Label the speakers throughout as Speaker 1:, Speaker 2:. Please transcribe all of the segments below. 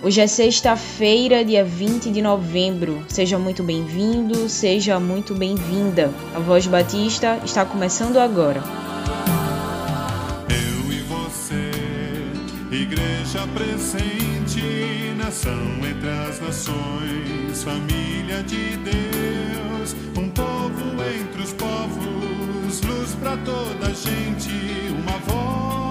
Speaker 1: Hoje é sexta-feira, dia 20 de novembro. Seja muito bem-vindo, seja muito bem-vinda. A Voz Batista está começando agora.
Speaker 2: Eu e você, igreja presente, nação entre as nações, família de Deus, um povo entre os povos, luz para toda gente, uma voz,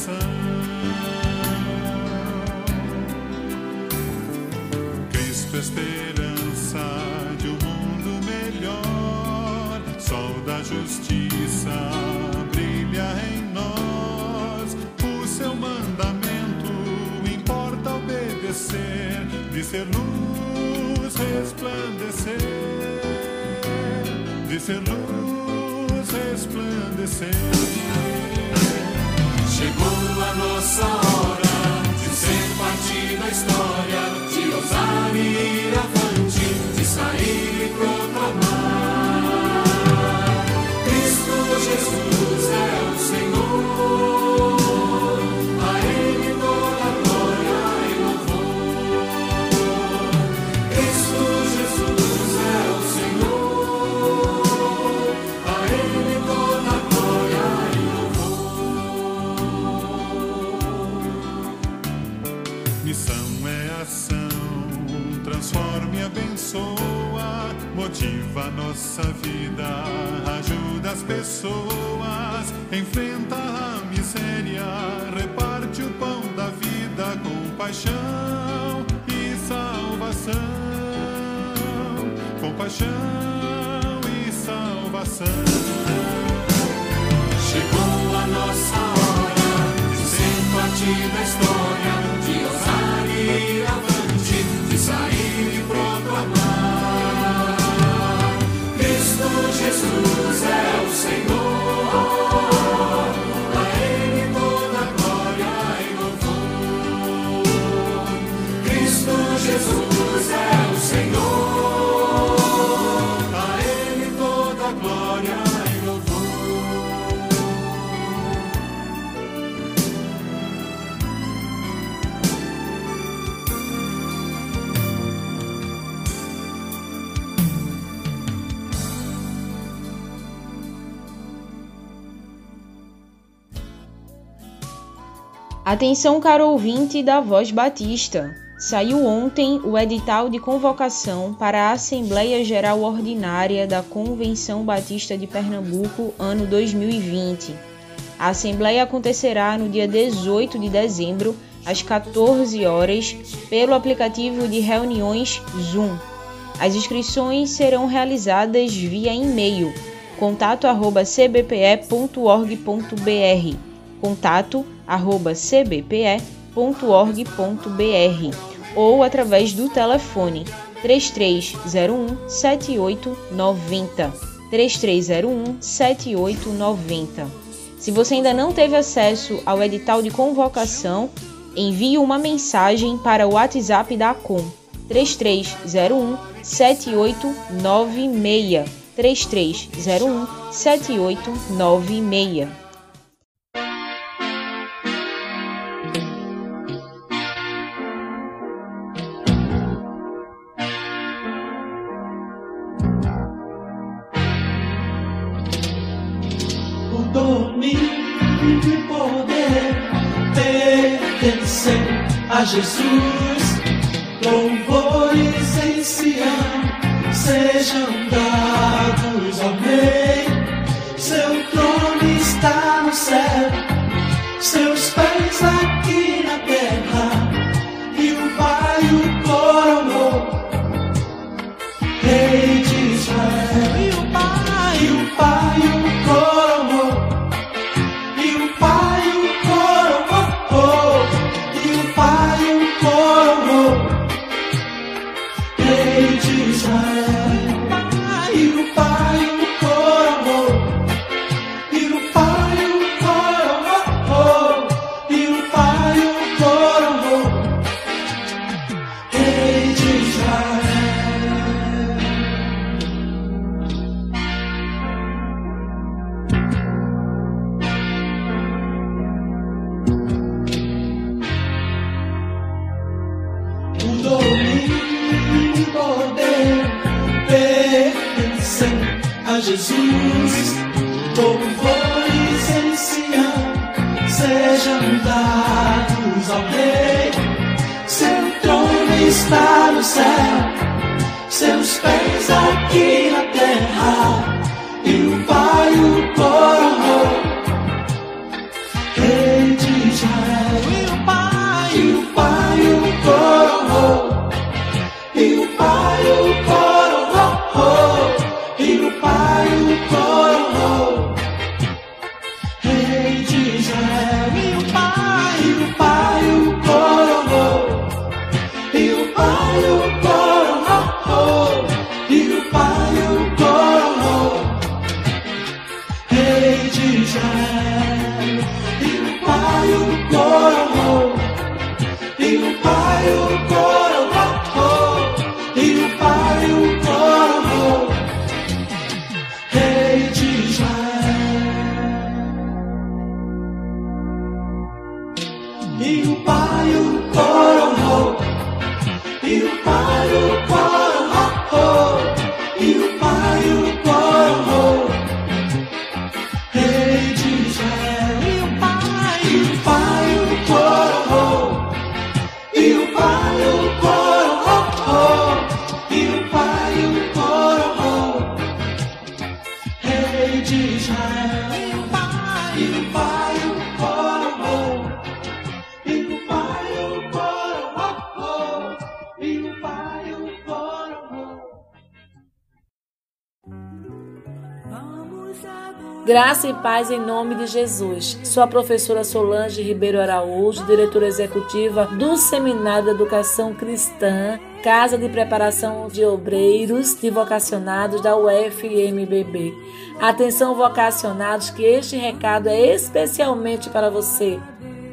Speaker 2: coração. Cristo, esperança de um mundo melhor, sol da justiça brilha em nós. O seu mandamento importa obedecer, de ser luz resplandecer, de ser luz resplandecer. Chegou a nossa hora de ser parte da história, de ousar e ir avante, de sair e proclamar. Cristo Jesus motiva a nossa vida, ajuda as pessoas, enfrenta a miséria, reparte o pão da vida com paixão e salvação, com paixão e salvação. Chegou a nossa hora de ser parte da história, de ousar Jesus é o Senhor.
Speaker 1: Atenção, caro ouvinte da Voz Batista. Saiu ontem o edital de convocação para a Assembleia Geral Ordinária da Convenção Batista de Pernambuco, ano 2020. A Assembleia acontecerá no dia 18 de dezembro, às 14 horas, pelo aplicativo de reuniões Zoom. As inscrições serão realizadas via e-mail contato@cbpe.org.br contato@cbpe.org.br ou através do telefone 3301 7890 3301 7890. Se você ainda não teve acesso ao edital de convocação, envie uma mensagem para o WhatsApp da Com 3301 7896 3301 7896.
Speaker 3: A E o
Speaker 4: Graça e paz em nome de Jesus. Sou a professora Solange Ribeiro Araújo, diretora executiva do Seminário de Educação Cristã, Casa de Preparação de Obreiros de Vocacionados da UFMBB. Atenção, vocacionados, que este recado é especialmente para você.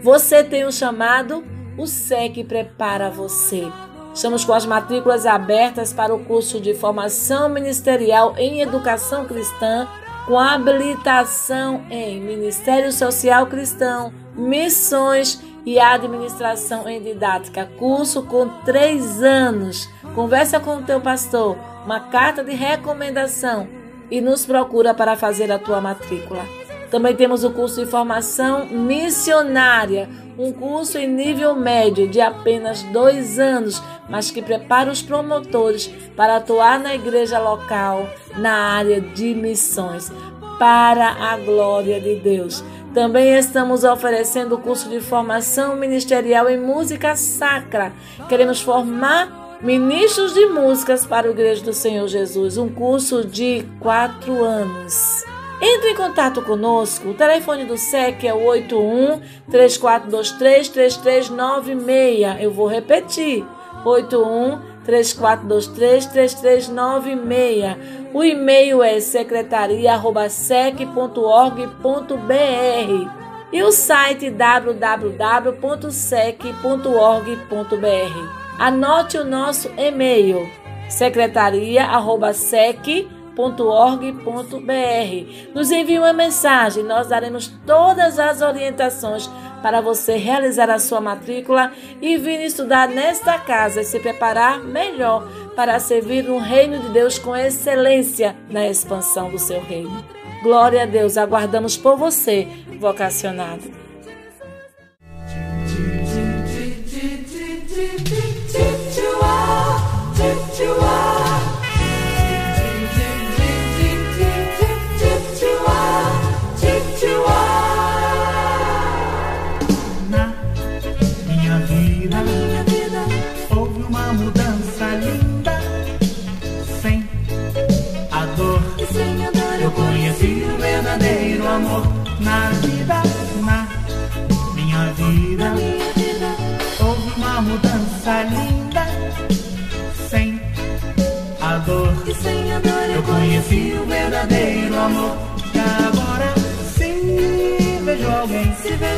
Speaker 4: Você tem um chamado, o SEC prepara você. Estamos com as matrículas abertas para o curso de formação ministerial em educação cristã, com habilitação em Ministério Social Cristão, missões e administração em didática. Curso com três anos. Conversa com o teu pastor, uma carta de recomendação e nos procura para fazer a tua matrícula. Também temos o curso de formação missionária, um curso em nível médio de apenas dois anos, mas que prepara os promotores para atuar na igreja local na área de missões, para a glória de Deus. Também estamos oferecendo o curso de formação ministerial em música sacra. Queremos formar ministros de músicas para a Igreja do Senhor Jesus, um curso de quatro anos. Entre em contato conosco. O telefone do SEC é o 81 3423 3396. Eu vou repetir. 81 3423 3396. O e-mail é secretaria@sec.org.br e o site www.sec.org.br. Anote o nosso e-mail: secretaria@sec.org.br www.ecc.org.br. Nos envie uma mensagem, nós daremos todas as orientações para você realizar a sua matrícula e vir estudar nesta casa e se preparar melhor para servir no reino de Deus com excelência na expansão do seu reino. Glória a Deus, aguardamos por você, vocacionado.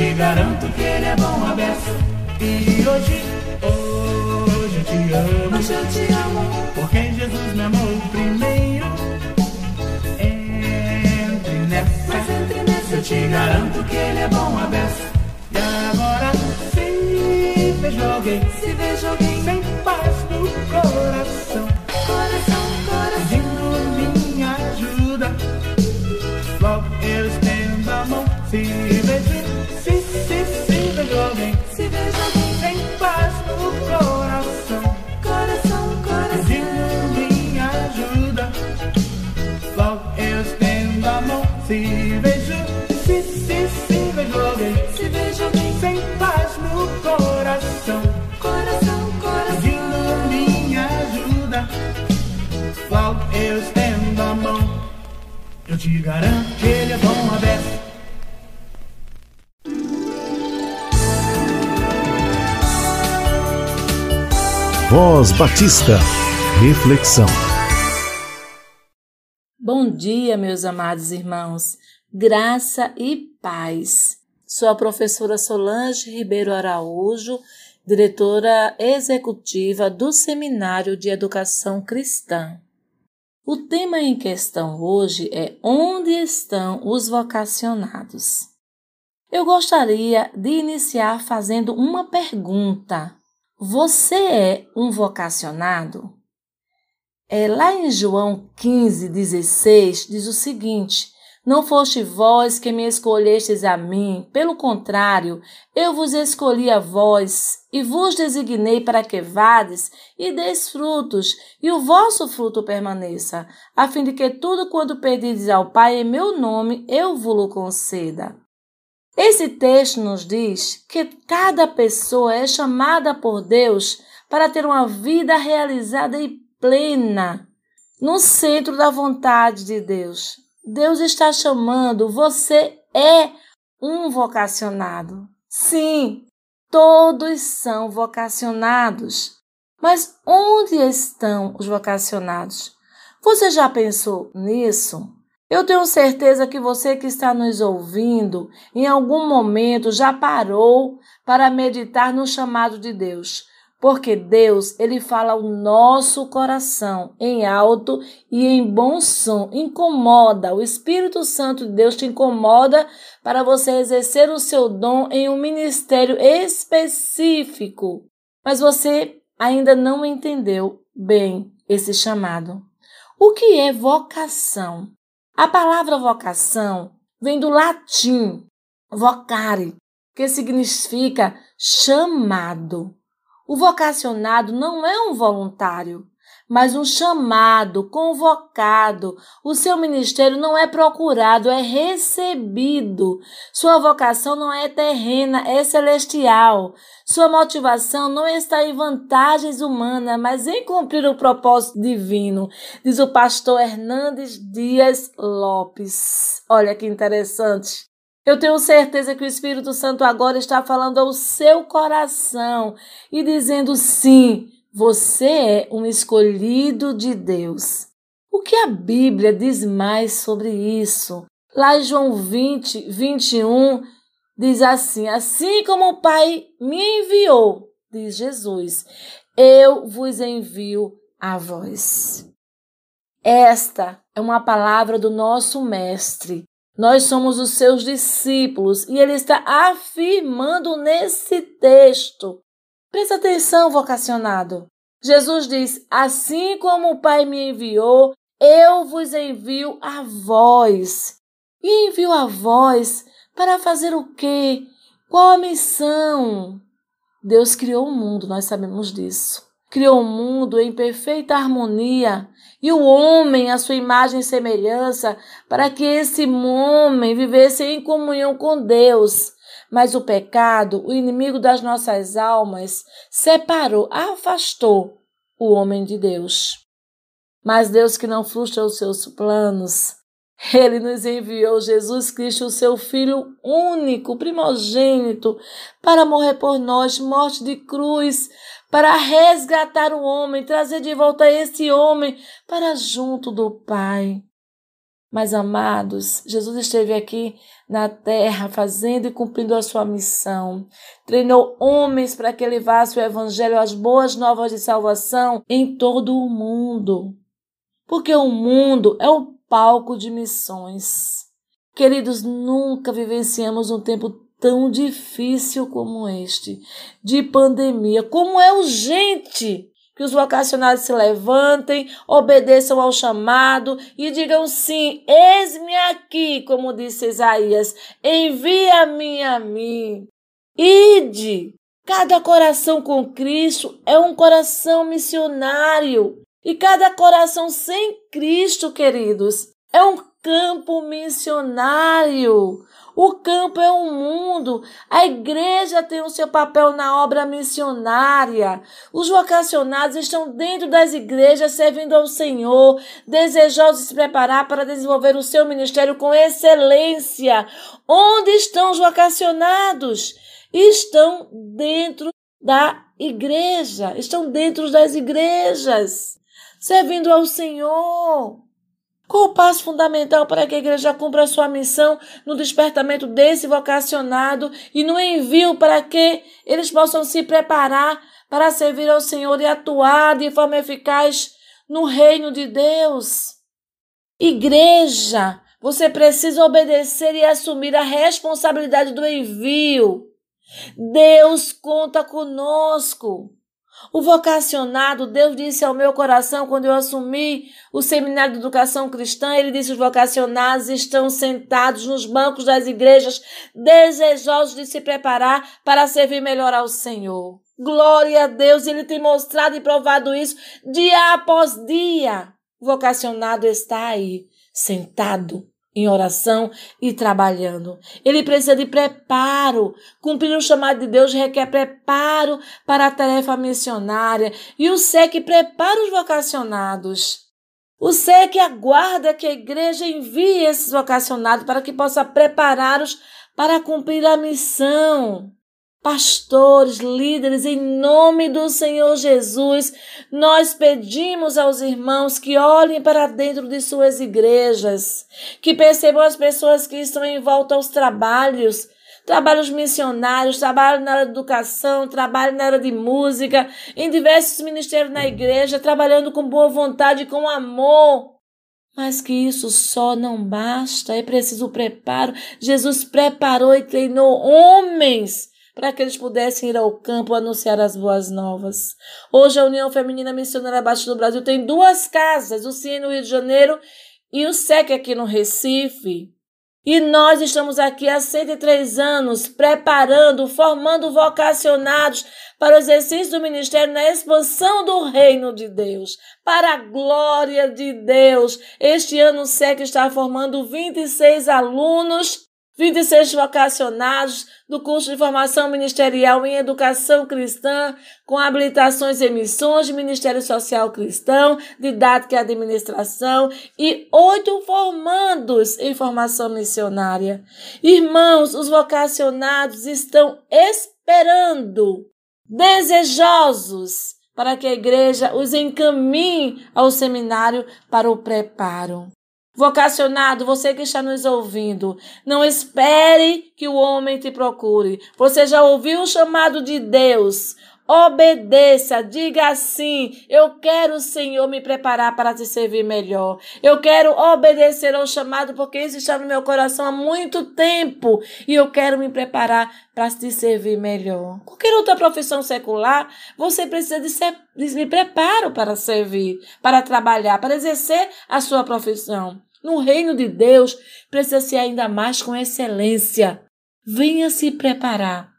Speaker 3: te garanto que ele é bom a beça. E hoje, hoje eu te amo.
Speaker 4: Hoje eu te amo.
Speaker 3: Porque Jesus me amou primeiro. Entre nessa.
Speaker 4: Mas entre nessa
Speaker 3: Eu te garanto que ele é bom a beça. E agora, se vejo alguém
Speaker 4: Se vejo alguém
Speaker 3: sem paz no coração,
Speaker 4: coração, coração
Speaker 3: pedindo minha ajuda, logo eu estendo a mão. Se vejo, alguém
Speaker 4: Se vejo alguém
Speaker 3: sem paz no coração,
Speaker 4: coração, coração
Speaker 3: pedindo minha ajuda, logo eu estendo a mão. Se vejo, se, se, se vejo alguém
Speaker 4: Se vejo alguém
Speaker 3: sem paz no coração.
Speaker 4: coração, coração
Speaker 3: pedindo minha ajuda. Logo eu estendo a mão. Eu te garanto que ele é bom aberto.
Speaker 5: Voz Batista. Reflexão.
Speaker 4: Bom dia, meus amados irmãos. Graça e paz. Sou a professora Solange Ribeiro Araújo, diretora executiva do Seminário de Educação Cristã. O tema em questão hoje é Onde estão os vocacionados? Eu gostaria de iniciar fazendo uma pergunta. Você é um vocacionado? É, lá em João 15, 16, diz o seguinte: Não foste vós que me escolhestes a mim, pelo contrário, eu vos escolhi a vós, e vos designei para que vades e deis frutos, e o vosso fruto permaneça, a fim de que tudo quanto pedides ao Pai em meu nome, eu vos conceda. Esse texto nos diz que cada pessoa é chamada por Deus para ter uma vida realizada e plena no centro da vontade de Deus. Deus está chamando, você é um vocacionado. Sim, todos são vocacionados. Mas onde estão os vocacionados? Você já pensou nisso? Eu tenho certeza que você que está nos ouvindo, em algum momento já parou para meditar no chamado de Deus. Porque Deus, ele fala ao nosso coração em alto e em bom som, incomoda. O Espírito Santo de Deus te incomoda para você exercer o seu dom em um ministério específico. Mas você ainda não entendeu bem esse chamado. O que é vocação? A palavra vocação vem do latim vocare, que significa chamado. O vocacionado não é um voluntário, mas um chamado, convocado. O seu ministério não é procurado, é recebido. Sua vocação não é terrena, é celestial. Sua motivação não está em vantagens humanas, mas em cumprir o propósito divino, diz o pastor Hernandes Dias Lopes. Olha que interessante. Eu tenho certeza que o Espírito Santo agora está falando ao seu coração e dizendo sim você é um escolhido de Deus. O que a Bíblia diz mais sobre isso? Lá em João 20, 21, diz assim: Assim como o Pai me enviou, diz Jesus, eu vos envio a vós. Esta é uma palavra do nosso Mestre. Nós somos os seus discípulos e ele está afirmando nesse texto Presta atenção, vocacionado. Jesus diz: Assim como o Pai me enviou, eu vos envio a vós. E envio a vós para fazer o quê? Qual a missão? Deus criou o mundo, nós sabemos disso. Criou o mundo em perfeita harmonia e o homem à sua imagem e semelhança, para que esse homem vivesse em comunhão com Deus. Mas o pecado, o inimigo das nossas almas, separou, afastou o homem de Deus. Mas Deus que não frustra os seus planos, ele nos enviou Jesus Cristo, o seu Filho único, primogênito, para morrer por nós, morte de cruz, para resgatar o homem, trazer de volta esse homem para junto do Pai. Mas, amados, Jesus esteve aqui na terra fazendo e cumprindo a sua missão. Treinou homens para que levassem o evangelho, as boas novas de salvação em todo o mundo. Porque o mundo é o palco de missões. Queridos, nunca vivenciamos um tempo tão difícil como este, de pandemia. Como é urgente que os vocacionados se levantem, obedeçam ao chamado e digam sim, eis-me aqui, como disse Isaías, envia-me a mim. Ide! Cada coração com Cristo é um coração missionário. E cada coração sem Cristo, queridos, é um campo missionário. O campo é um mundo. A igreja tem o seu papel na obra missionária. Os vocacionados estão dentro das igrejas servindo ao Senhor, desejosos de se preparar para desenvolver o seu ministério com excelência. Onde estão os vocacionados? Estão dentro da igreja, estão dentro das igrejas, servindo ao Senhor. Qual o passo fundamental para que a igreja cumpra a sua missão no despertamento desse vocacionado e no envio para que eles possam se preparar para servir ao Senhor e atuar de forma eficaz no reino de Deus? Igreja, você precisa obedecer e assumir a responsabilidade do envio. Deus conta conosco. O vocacionado, Deus disse ao meu coração quando eu assumi o seminário de educação cristã, ele disse: os vocacionados estão sentados nos bancos das igrejas, desejosos de se preparar para servir melhor ao Senhor. Glória a Deus, ele tem mostrado e provado isso dia após dia. O vocacionado está aí, sentado, em oração e trabalhando. Ele precisa de preparo. Cumprir o chamado de Deus requer preparo para a tarefa missionária. E o SEC prepara os vocacionados. O SEC aguarda que a igreja envie esses vocacionados para que possa prepará-los para cumprir a missão pastores, líderes, em nome do Senhor Jesus, nós pedimos aos irmãos que olhem para dentro de suas igrejas, que percebam as pessoas que estão em volta aos trabalhos, trabalhos missionários, trabalho na área de educação, trabalho na área de música, em diversos ministérios na igreja, trabalhando com boa vontade, com amor. Mas que isso só não basta, é preciso preparo. Jesus preparou e treinou homens para que eles pudessem ir ao campo anunciar as boas novas. Hoje a União Feminina Missionária Batista do Brasil tem duas casas, o CIE no Rio de Janeiro e o SEC aqui no Recife. E nós estamos aqui há 103 anos preparando, formando vocacionados para o exercício do ministério na expansão do reino de Deus, para a glória de Deus. Este ano o SEC está formando 26 alunos 26 vocacionados do curso de formação ministerial em educação cristã, com habilitações em missões de Ministério Social Cristão, didática e administração, e oito formandos em formação missionária. Irmãos, os vocacionados estão esperando, desejosos, para que a igreja os encaminhe ao seminário para o preparo. Vocacionado, você que está nos ouvindo, não espere que o homem te procure. Você já ouviu o chamado de Deus. Obedeça, diga assim: Eu quero, Senhor, me preparar para te servir melhor. Eu quero obedecer ao chamado, porque isso está no meu coração há muito tempo e eu quero me preparar para te servir melhor. Qualquer outra profissão secular, você precisa de, ser, de preparo para servir, para trabalhar, para exercer a sua profissão. No reino de Deus, precisa ser ainda mais com excelência. Venha se preparar.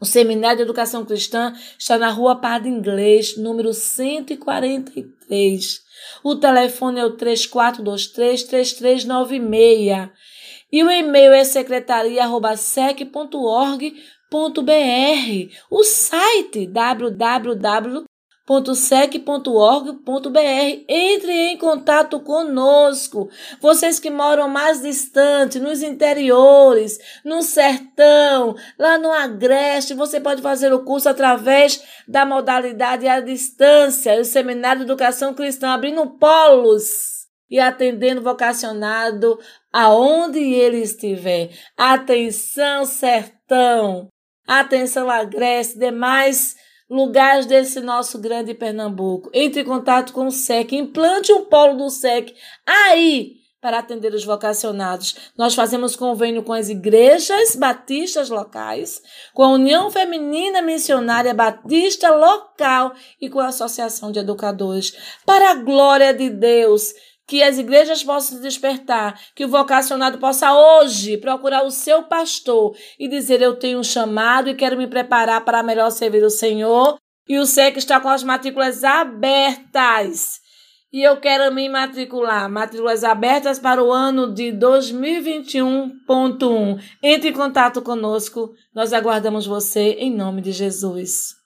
Speaker 4: O Seminário de Educação Cristã está na Rua Padre Inglês, número 143. O telefone é o 3423-3396. E o e-mail é secretaria.sec.org.br. O site www www.sec.org.br. Entre em contato conosco. Vocês que moram mais distante, nos interiores, no sertão, lá no Agreste, você pode fazer o curso através da modalidade à distância, o Seminário de Educação Cristã, abrindo polos e atendendo vocacionado aonde ele estiver. Atenção, sertão! Atenção, Agreste, demais lugares desse nosso grande Pernambuco. Entre em contato com o SEC, implante um polo do SEC aí para atender os vocacionados. Nós fazemos convênio com as igrejas batistas locais, com a União Feminina Missionária Batista Local e com a Associação de Educadores. Para a glória de Deus, que as igrejas possam despertar, que o vocacionado possa hoje procurar o seu pastor e dizer: Eu tenho um chamado e quero me preparar para melhor servir o Senhor. E o SEC está com as matrículas abertas. E eu quero me matricular. Matrículas abertas para o ano de 2021.1. Entre em contato conosco. Nós aguardamos você em nome de Jesus.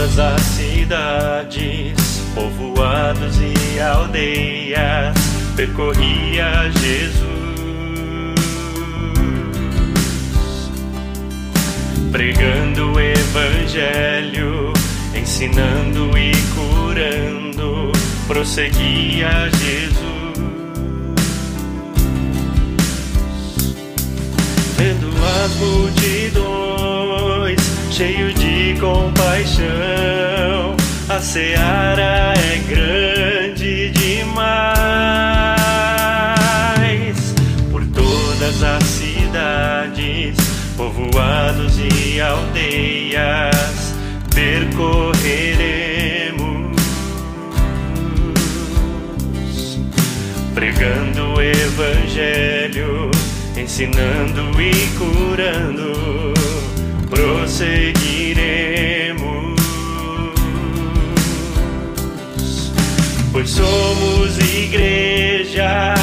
Speaker 6: Todas as cidades, povoados e aldeias, percorria Jesus, pregando o Evangelho, ensinando e curando, prosseguia Jesus. Vendo as multidões, cheio de compaixão, a seara é grande demais. Por todas as cidades, povoados e aldeias, percorreremos, pregando o Evangelho, ensinando e curando, prosseguiremos. Somos igreja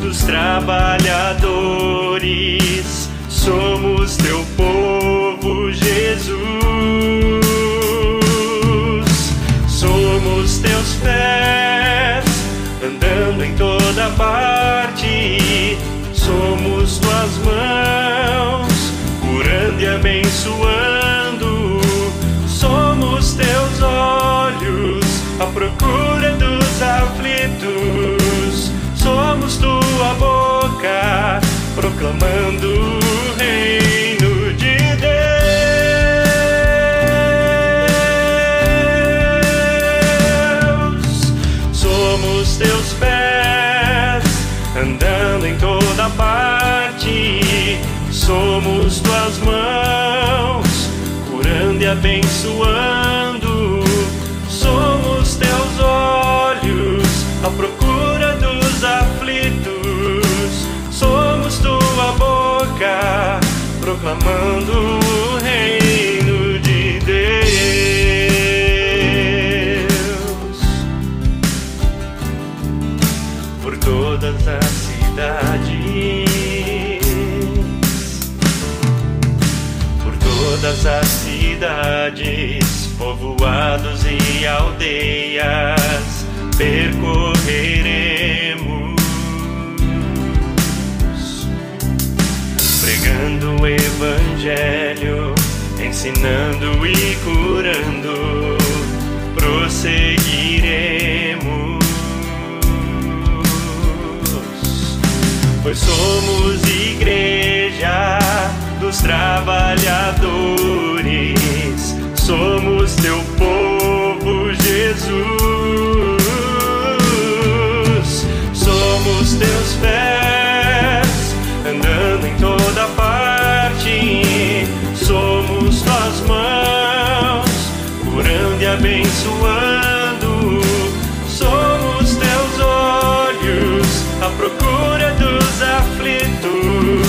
Speaker 6: dos trabalhadores, somos teu povo, Jesus. Somos teus pés, andando em toda parte, somos tuas mãos, curando e abençoando, somos teus olhos, à procura somos tua boca, proclamando o reino de Deus. Somos teus pés, andando em toda parte, somos tuas mãos, curando e abençoando. À procura dos aflitos. Somos tua boca, proclamando o reino de Deus. Por todas as cidades, por todas as cidades, povoados e aldeias, percorreremos, pregando o Evangelho, ensinando e curando, prosseguiremos. Pois somos igreja dos trabalhadores, somos teu povo, Jesus. Abençoando, somos teus olhos, à procura dos aflitos,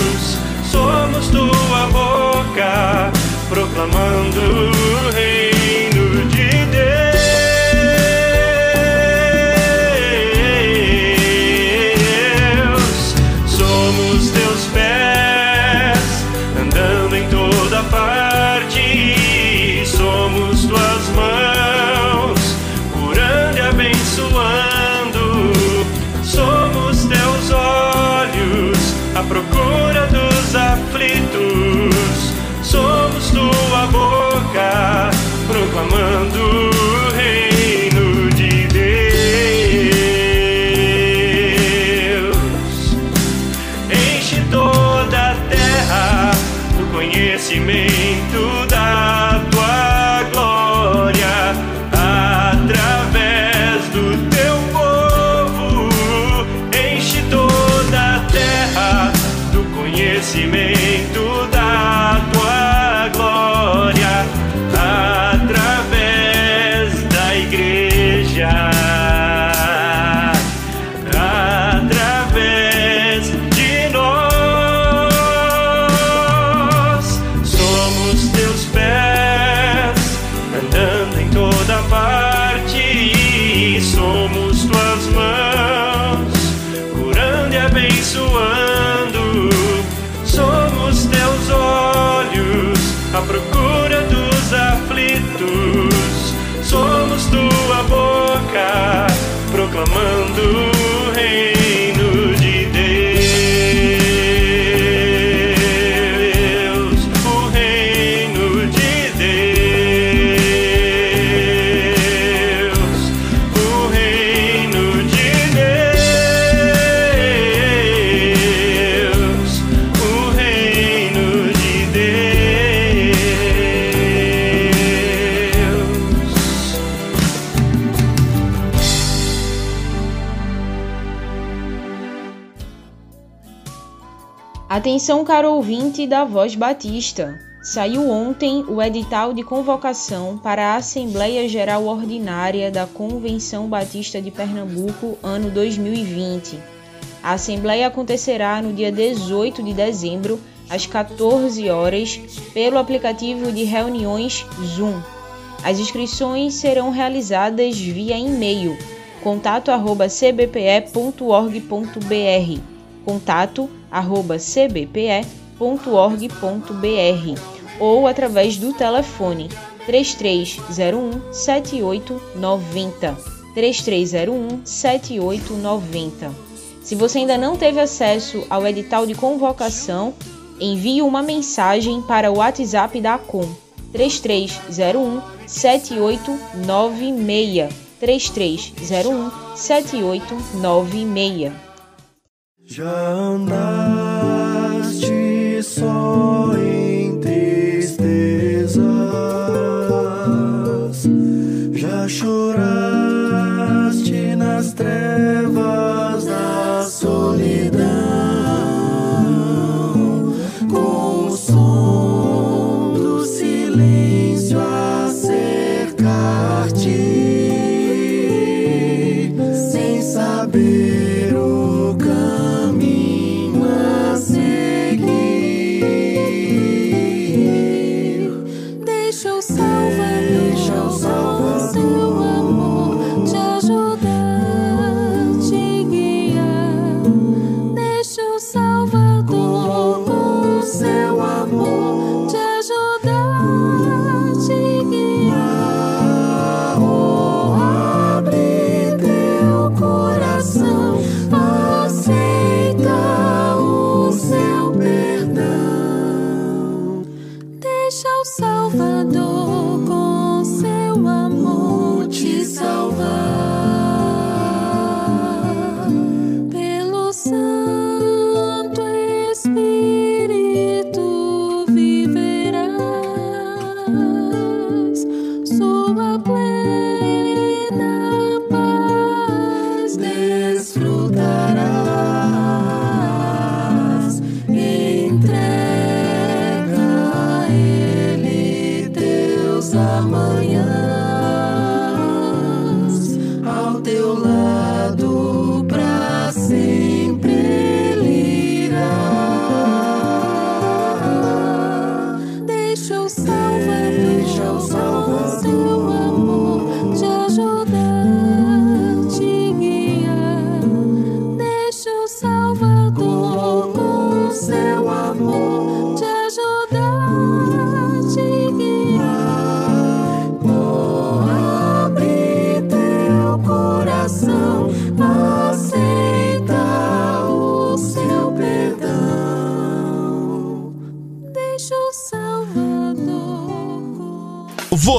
Speaker 6: Amando o reino de Deus. Enche toda a terra do conhecimento da tua glória através do teu povo. Enche toda a terra do conhecimento
Speaker 1: Atenção, caro ouvinte da Voz Batista. Saiu ontem o edital de convocação para a Assembleia Geral Ordinária da Convenção Batista de Pernambuco, ano 2020. A Assembleia acontecerá no dia 18 de dezembro, às 14 horas, pelo aplicativo de reuniões Zoom. As inscrições serão realizadas via e-mail contato@cbpe.org.br contato@cbpe.org.br ou através do telefone 3301 7890 3301 7890. Se você ainda não teve acesso ao edital de convocação, envie uma mensagem para o WhatsApp da Com 3301 7896 3301 7896.
Speaker 3: Já andaste só em tristezas, já choraste nas trevas